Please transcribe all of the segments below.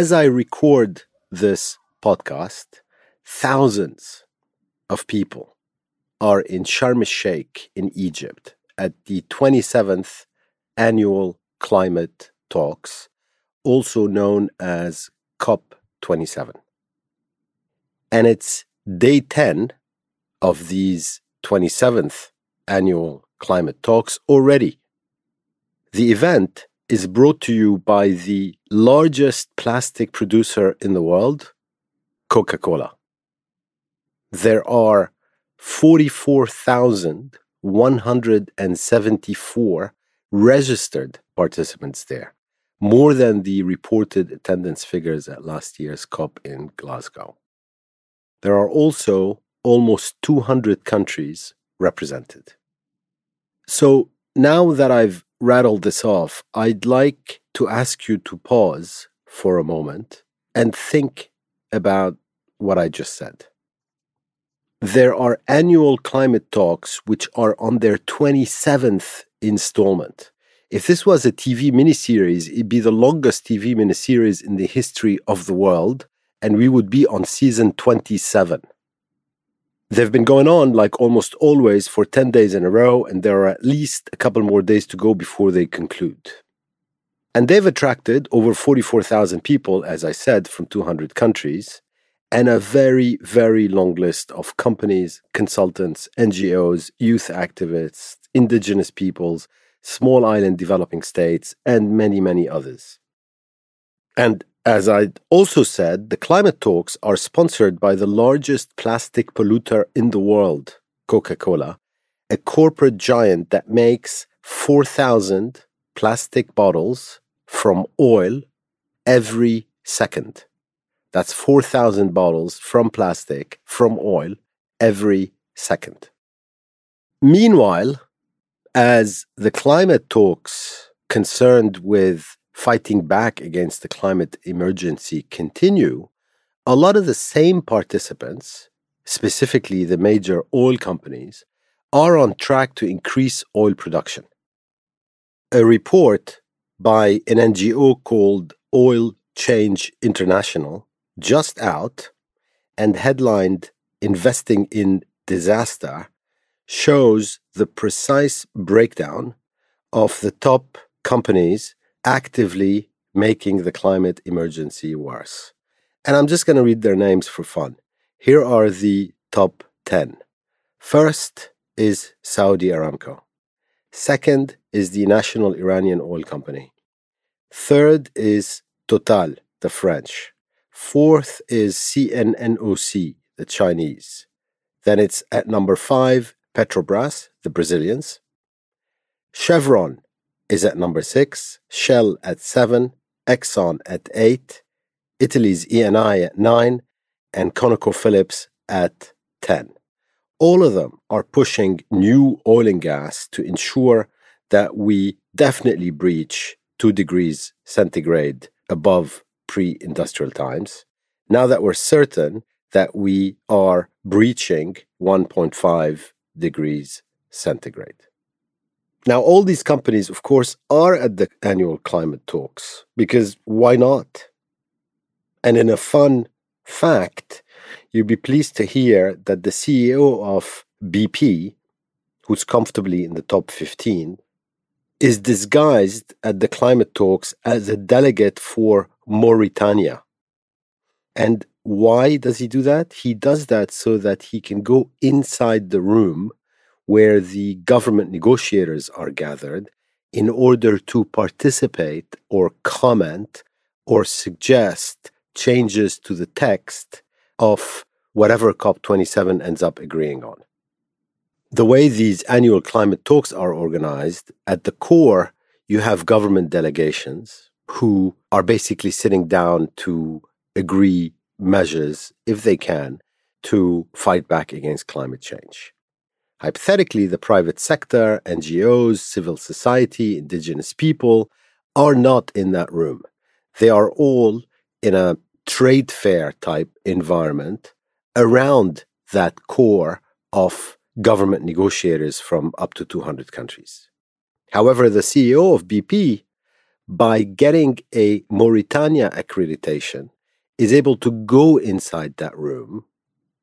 as I record this podcast, thousands of people are in Sharm el Sheikh in Egypt at the 27th annual climate talks, also known as COP27. And it's day 10 of these 27th annual climate talks already. The event is brought to you by the largest plastic producer in the world, Coca Cola. There are 44,174 registered participants there, more than the reported attendance figures at last year's COP in Glasgow. There are also almost 200 countries represented. So now that I've rattled this off, I'd like to ask you to pause for a moment and think about what I just said. There are annual climate talks which are on their 27th installment. If this was a TV miniseries, it'd be the longest TV miniseries in the history of the world, and we would be on season 27. They've been going on, like almost always, for 10 days in a row, and there are at least a couple more days to go before they conclude. And they've attracted over 44,000 people, as I said, from 200 countries, and a very, very long list of companies, consultants, NGOs, youth activists, indigenous peoples, small island developing states, and many, many others. And as I also said, the climate talks are sponsored by the largest plastic polluter in the world, Coca Cola, a corporate giant that makes 4,000 plastic bottles from oil every second. That's 4,000 bottles from plastic, from oil, every second. Meanwhile, as the climate talks concerned with fighting back against the climate emergency continue, a lot of the same participants, specifically the major oil companies, are on track to increase oil production. A report by an NGO called Oil Change International, just out and headlined Investing in Disaster, shows the precise breakdown of the top companies actively making the climate emergency worse. And I'm just going to read their names for fun. Here are the top 10. First is Saudi Aramco. Second is the National Iranian Oil Company. Third is Total, the French. Fourth is CNOOC, the Chinese. Then it's at number five, Petrobras, the Brazilians. Chevron is at number six, Shell at seven, Exxon at eight, Italy's Eni at nine, and ConocoPhillips at 10. All of them are pushing new oil and gas to ensure that we definitely breach 2 degrees centigrade above pre industrial times. Now that we're certain that we are breaching 1.5 degrees centigrade. Now, all these companies, of course, are at the annual climate talks because why not? And in a fun fact, you'd be pleased to hear that the CEO of BP, who's comfortably in the top 15, is disguised at the climate talks as a delegate for Mauritania. And why does he do that? He does that so that he can go inside the room where the government negotiators are gathered in order to participate or comment or suggest changes to the text of whatever COP27 ends up agreeing on. The way these annual climate talks are organized, at the core, you have government delegations who are basically sitting down to agree measures, if they can, to fight back against climate change. Hypothetically, the private sector, NGOs, civil society, indigenous people are not in that room. They are all in a trade fair type environment around that core of government negotiators from up to 200 countries. However, the CEO of BP by getting a Mauritania accreditation, is able to go inside that room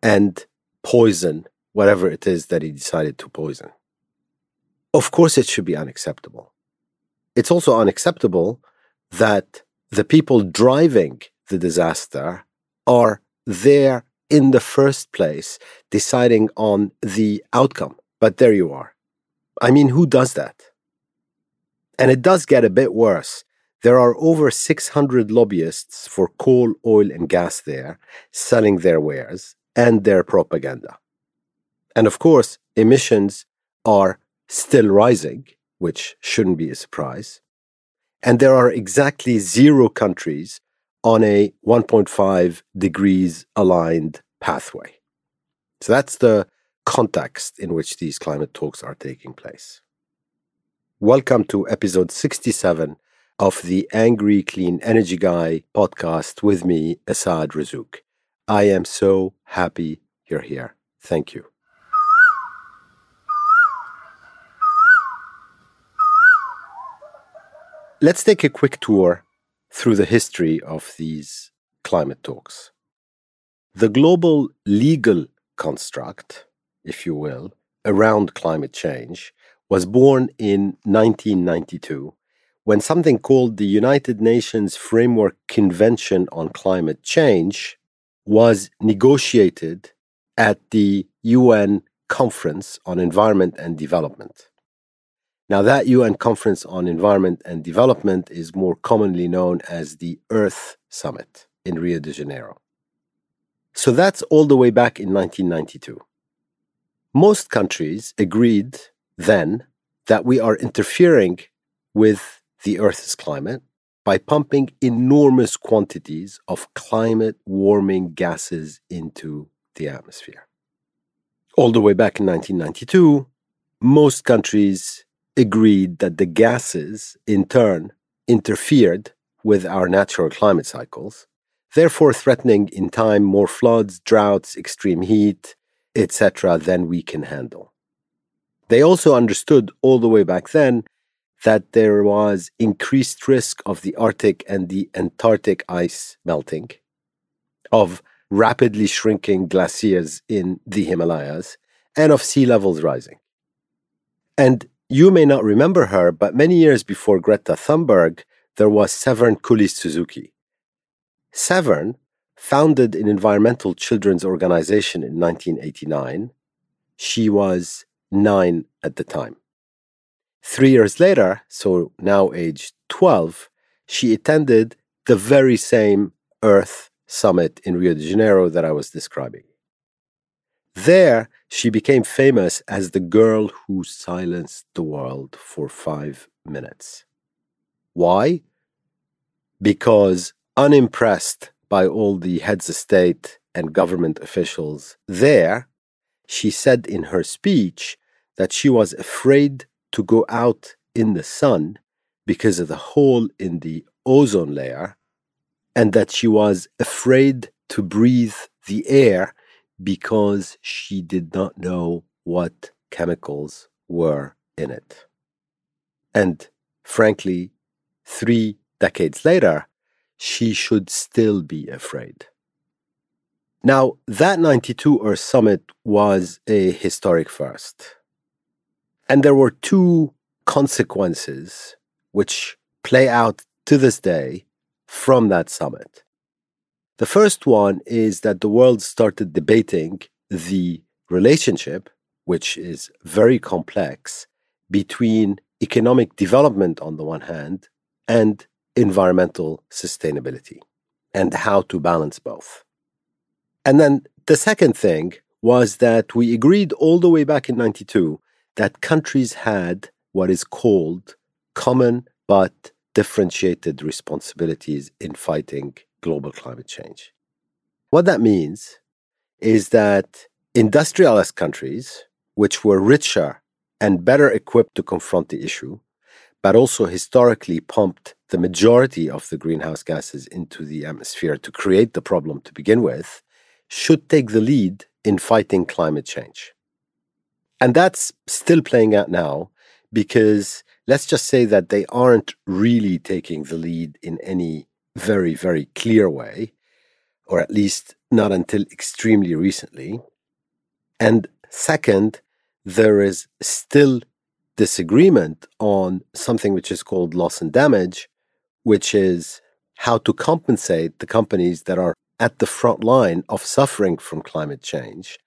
and poison whatever it is that he decided to poison. Of course, it should be unacceptable. It's also unacceptable that the people driving the disaster are there in the first place deciding on the outcome. But there you are. I mean, who does that? And it does get a bit worse. There are over 600 lobbyists for coal, oil, and gas there selling their wares and their propaganda. And of course, emissions are still rising, which shouldn't be a surprise. And there are exactly zero countries on a 1.5 degrees aligned pathway. So that's the context in which these climate talks are taking place. Welcome to episode 67 of the Angry Clean Energy Guy podcast with me, Assaad Razzouk. I am so happy you're here. Thank you. Let's take a quick tour through the history of these climate talks. The global legal construct, if you will, around climate change was born in 1992 when something called the United Nations Framework Convention on Climate Change was negotiated at the UN Conference on Environment and Development. Now, that UN Conference on Environment and Development is more commonly known as the Earth Summit in Rio de Janeiro. So that's all the way back in 1992. Most countries agreed then that we are interfering with the Earth's climate by pumping enormous quantities of climate warming gases into the atmosphere. All the way back in 1992, most countries agreed that the gases, in turn, interfered with our natural climate cycles, therefore threatening in time more floods, droughts, extreme heat, etc., than we can handle. They also understood all the way back then that there was increased risk of the Arctic and the Antarctic ice melting, of rapidly shrinking glaciers in the Himalayas, and of sea levels rising. And you may not remember her, but many years before Greta Thunberg, there was Severn Cullis-Suzuki. Severn founded an environmental children's organization in 1989. She was nine at the time. Three years later, so now age 12, she attended the very same Earth Summit in Rio de Janeiro that I was describing. There, she became famous as the girl who silenced the world for five minutes. Why? Because unimpressed by all the heads of state and government officials there, she said in her speech that she was afraid to go out in the sun because of the hole in the ozone layer, and that she was afraid to breathe the air because she did not know what chemicals were in it. And frankly, three decades later, she should still be afraid. Now, that 92 Earth Summit was a historic first. And there were two consequences which play out to this day from that summit. The first one is that the world started debating the relationship, which is very complex, between economic development on the one hand and environmental sustainability and how to balance both. And then the second thing was that we agreed all the way back in 92 that countries had what is called common but differentiated responsibilities in fighting global climate change. What that means is that industrialized countries, which were richer and better equipped to confront the issue, but also historically pumped the majority of the greenhouse gases into the atmosphere to create the problem to begin with, should take the lead in fighting climate change. And that's still playing out now because let's just say that they aren't really taking the lead in any very, very clear way, or at least not until extremely recently. And second, there is still disagreement on something which is called loss and damage, which is how to compensate the companies that are at the front line of suffering from climate change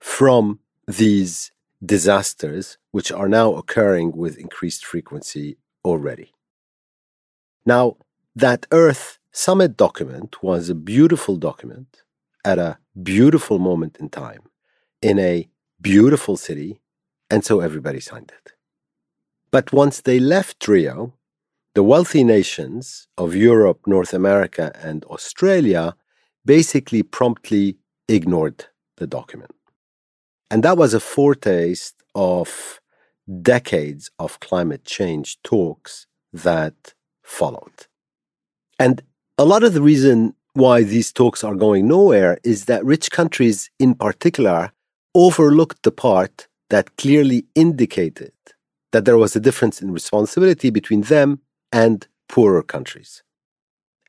from these disasters, which are now occurring with increased frequency already. Now, that Earth Summit document was a beautiful document at a beautiful moment in time in a beautiful city, and so everybody signed it. But once they left Rio, the wealthy nations of Europe, North America, and Australia basically promptly ignored the document. And that was a foretaste of decades of climate change talks that followed. And a lot of the reason why these talks are going nowhere is that rich countries in particular overlooked the part that clearly indicated that there was a difference in responsibility between them and poorer countries.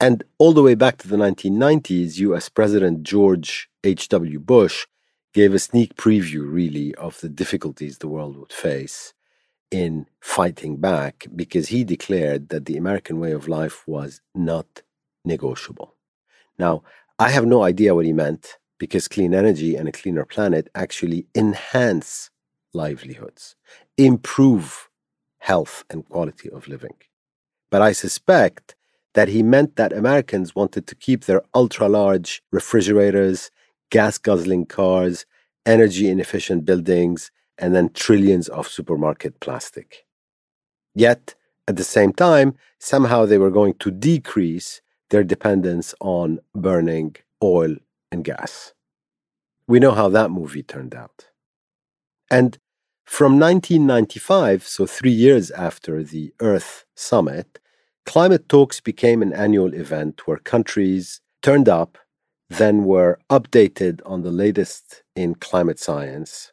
And all the way back to the 1990s, US President George H.W. Bush gave a sneak preview, really, of the difficulties the world would face in fighting back because he declared that the American way of life was not negotiable. Now, I have no idea what he meant because clean energy and a cleaner planet actually enhance livelihoods, improve health and quality of living. But I suspect that he meant that Americans wanted to keep their ultra large refrigerators gas guzzling cars, energy inefficient buildings, and then trillions of supermarket plastic. Yet, at the same time, somehow they were going to decrease their dependence on burning oil and gas. We know how that movie turned out. And from 1995, so three years after the Earth Summit, climate talks became an annual event where countries turned up then were updated on the latest in climate science,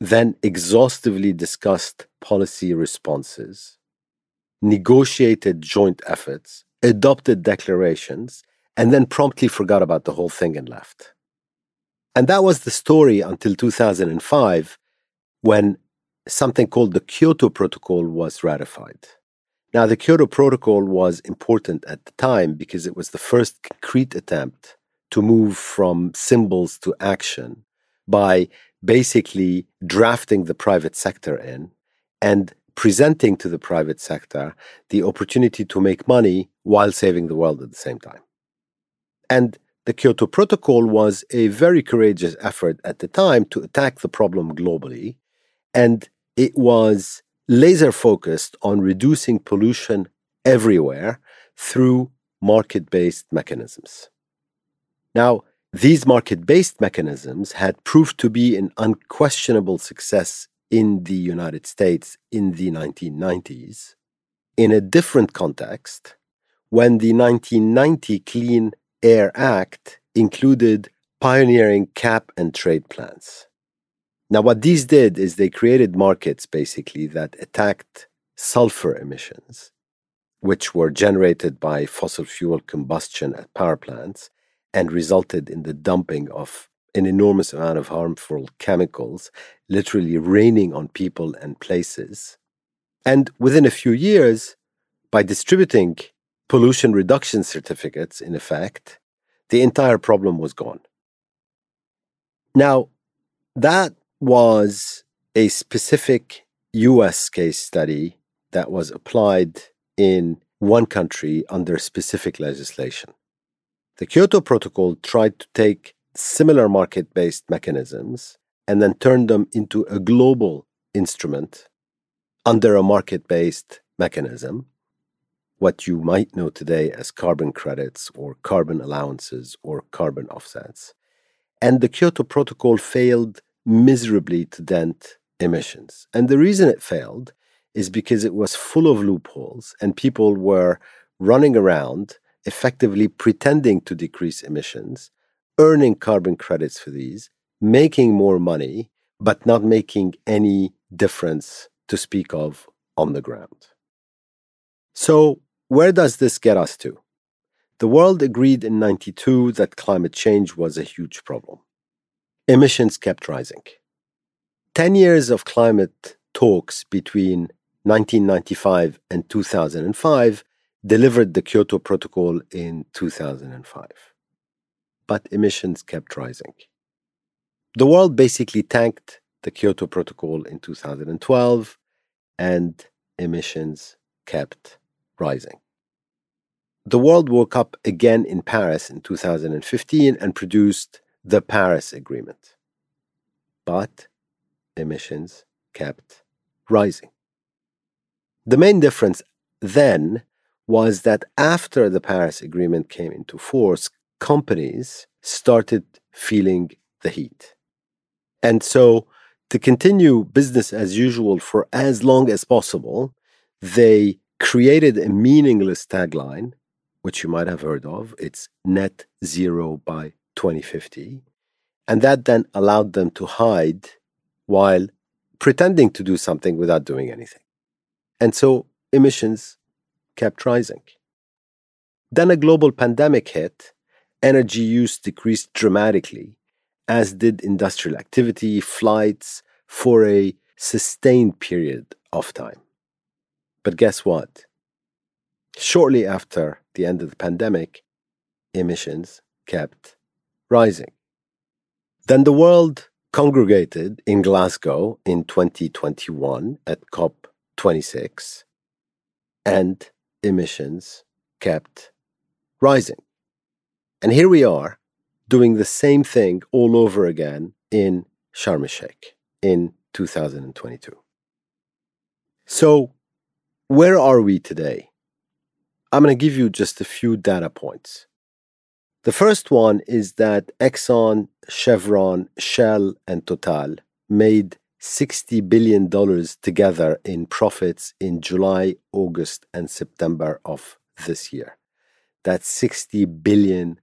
then exhaustively discussed policy responses, negotiated joint efforts, adopted declarations, and then promptly forgot about the whole thing and left. And that was the story until 2005 when something called the Kyoto Protocol was ratified. Now, the Kyoto Protocol was important at the time because it was the first concrete attempt to move from symbols to action by basically drafting the private sector in and presenting to the private sector the opportunity to make money while saving the world at the same time. And the Kyoto Protocol was a very courageous effort at the time to attack the problem globally. And it was laser focused on reducing pollution everywhere through market based mechanisms. Now, these market based mechanisms had proved to be an unquestionable success in the United States in the 1990s. In a different context, when the 1990 Clean Air Act included pioneering cap and trade plans. Now, what these did is they created markets basically that attacked sulfur emissions, which were generated by fossil fuel combustion at power plants and resulted in the dumping of an enormous amount of harmful chemicals, literally raining on people and places. And within a few years, by distributing pollution reduction certificates, in effect, the entire problem was gone. Now, that was a specific US case study that was applied in one country under specific legislation. The Kyoto Protocol tried to take similar market based mechanisms and then turn them into a global instrument under a market based mechanism, what you might know today as carbon credits or carbon allowances or carbon offsets. And the Kyoto Protocol failed miserably to dent emissions. And the reason it failed is because it was full of loopholes and people were running around effectively pretending to decrease emissions, earning carbon credits for these, making more money, but not making any difference to speak of on the ground. So, where does this get us to? The world agreed in 92 that climate change was a huge problem. Emissions kept rising. 10 years of climate talks between 1995 and 2005 delivered the Kyoto Protocol in 2005. But emissions kept rising. The world basically tanked the Kyoto Protocol in 2012 and emissions kept rising. The world woke up again in Paris in 2015 and produced the Paris Agreement. But emissions kept rising. The main difference then was that after the Paris Agreement came into force, companies started feeling the heat. And so, to continue business as usual for as long as possible, they created a meaningless tagline, which you might have heard of. It's net zero by 2050. And that then allowed them to hide while pretending to do something without doing anything. And so emissions kept rising. Then a global pandemic hit, energy use decreased dramatically, as did industrial activity, flights, for a sustained period of time. But guess what? Shortly after the end of the pandemic, emissions kept rising. Then the world congregated in Glasgow in 2021 at COP26, and emissions kept rising. And here we are doing the same thing all over again in Sharm el Sheikh in 2022. So, where are we today? I'm going to give you just a few data points. The first one is that Exxon, Chevron, Shell, and Total made $60 billion together in profits in July, August, and September of this year. That's $60 billion.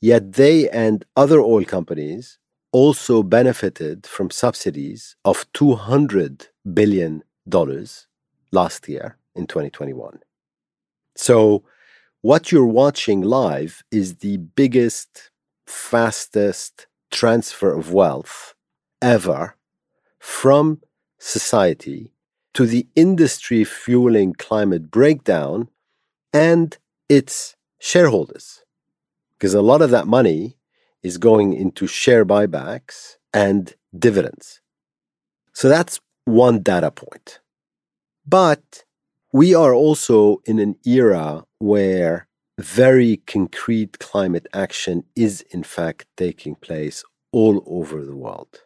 Yet they and other oil companies also benefited from subsidies of $200 billion last year in 2021. So, what you're watching live is the biggest, fastest transfer of wealth ever from society to the industry fueling climate breakdown and its shareholders. Because a lot of that money is going into share buybacks and dividends. So that's one data point. But we are also in an era where very concrete climate action is in fact taking place all over the world.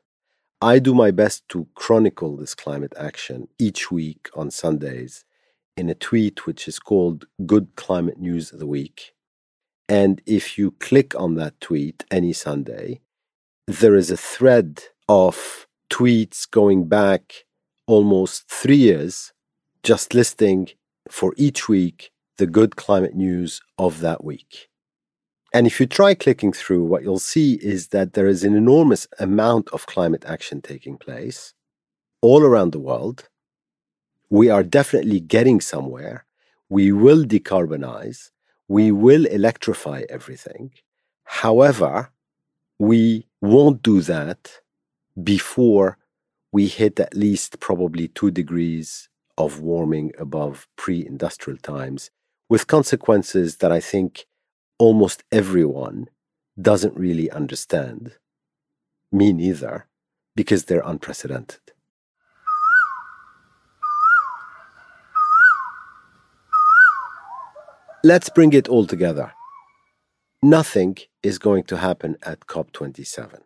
I do my best to chronicle this climate action each week on Sundays in a tweet which is called Good Climate News of the Week. And if you click on that tweet any Sunday, there is a thread of tweets going back almost three years, just listing for each week the good climate news of that week. And if you try clicking through, what you'll see is that there is an enormous amount of climate action taking place all around the world. We are definitely getting somewhere. We will decarbonize. We will electrify everything. However, we won't do that before we hit at least probably two degrees of warming above pre industrial times, with consequences that I think almost everyone doesn't really understand. Me neither, because they're unprecedented. Let's bring it all together. Nothing is going to happen at COP27.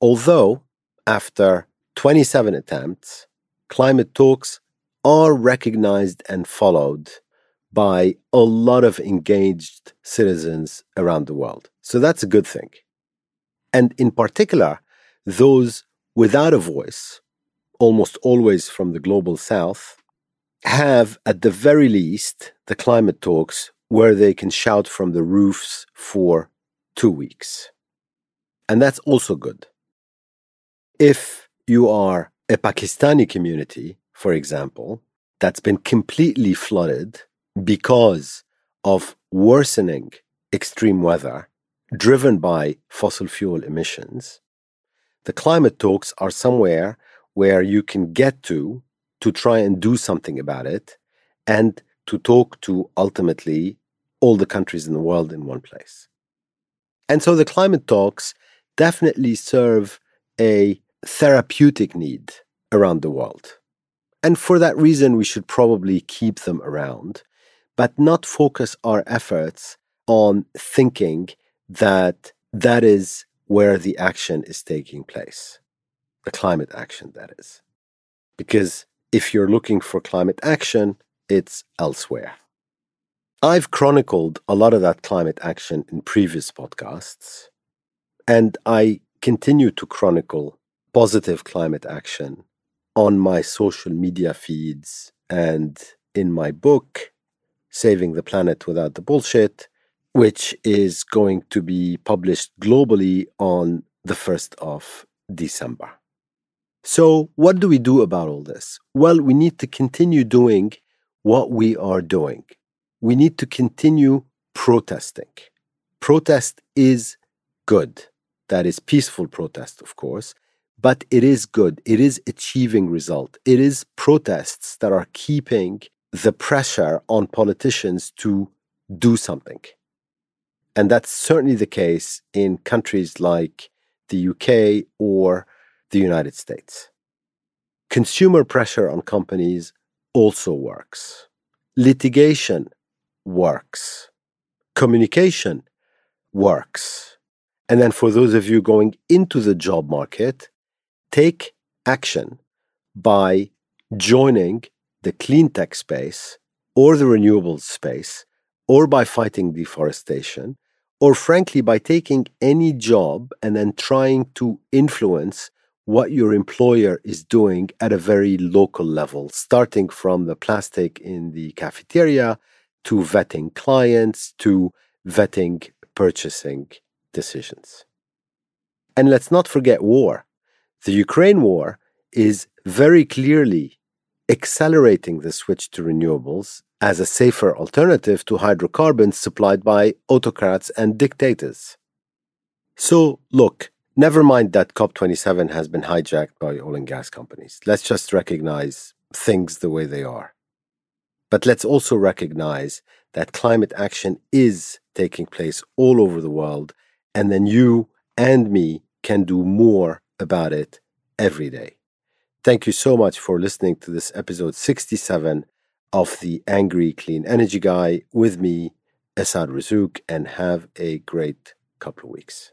Although, after 27 attempts, climate talks are recognized and followed by a lot of engaged citizens around the world. So that's a good thing. And in particular, those without a voice, almost always from the global south, have at the very least the climate talks where they can shout from the roofs for two weeks. And that's also good. If you are a Pakistani community, for example, that's been completely flooded because of worsening extreme weather driven by fossil fuel emissions, the climate talks are somewhere where you can get to to try and do something about it and to talk to ultimately all the countries in the world in one place. And so the climate talks definitely serve a therapeutic need around the world. And for that reason, we should probably keep them around, but not focus our efforts on thinking that that is where the action is taking place, the climate action, that is. Because if you're looking for climate action, it's elsewhere. I've chronicled a lot of that climate action in previous podcasts, and I continue to chronicle positive climate action on my social media feeds and in my book, Saving the Planet Without the Bullshit, which is going to be published globally on the 1st of December. So, what do we do about all this? Well, we need to continue doing what we are doing. We need to continue protesting. Protest is good. That is peaceful protest, of course, but it is good. It is achieving result. It is protests that are keeping the pressure on politicians to do something. And that's certainly the case in countries like the UK or the United States. Consumer pressure on companies also works. Litigation works. Communication works. And then for those of you going into the job market, take action by joining the clean tech space or the renewables space or by fighting deforestation or frankly by taking any job and then trying to influence what your employer is doing at a very local level, starting from the plastic in the cafeteria to vetting clients to vetting purchasing decisions. And let's not forget war. The Ukraine war is very clearly accelerating the switch to renewables as a safer alternative to hydrocarbons supplied by autocrats and dictators. So, look, never mind that COP27 has been hijacked by oil and gas companies. Let's just recognize things the way they are. But let's also recognize that climate action is taking place all over the world, and then you and me can do more about it every day. Thank you so much for listening to this episode 67 of the Angry Clean Energy Guy with me, Assaad Razzouk, and have a great couple of weeks.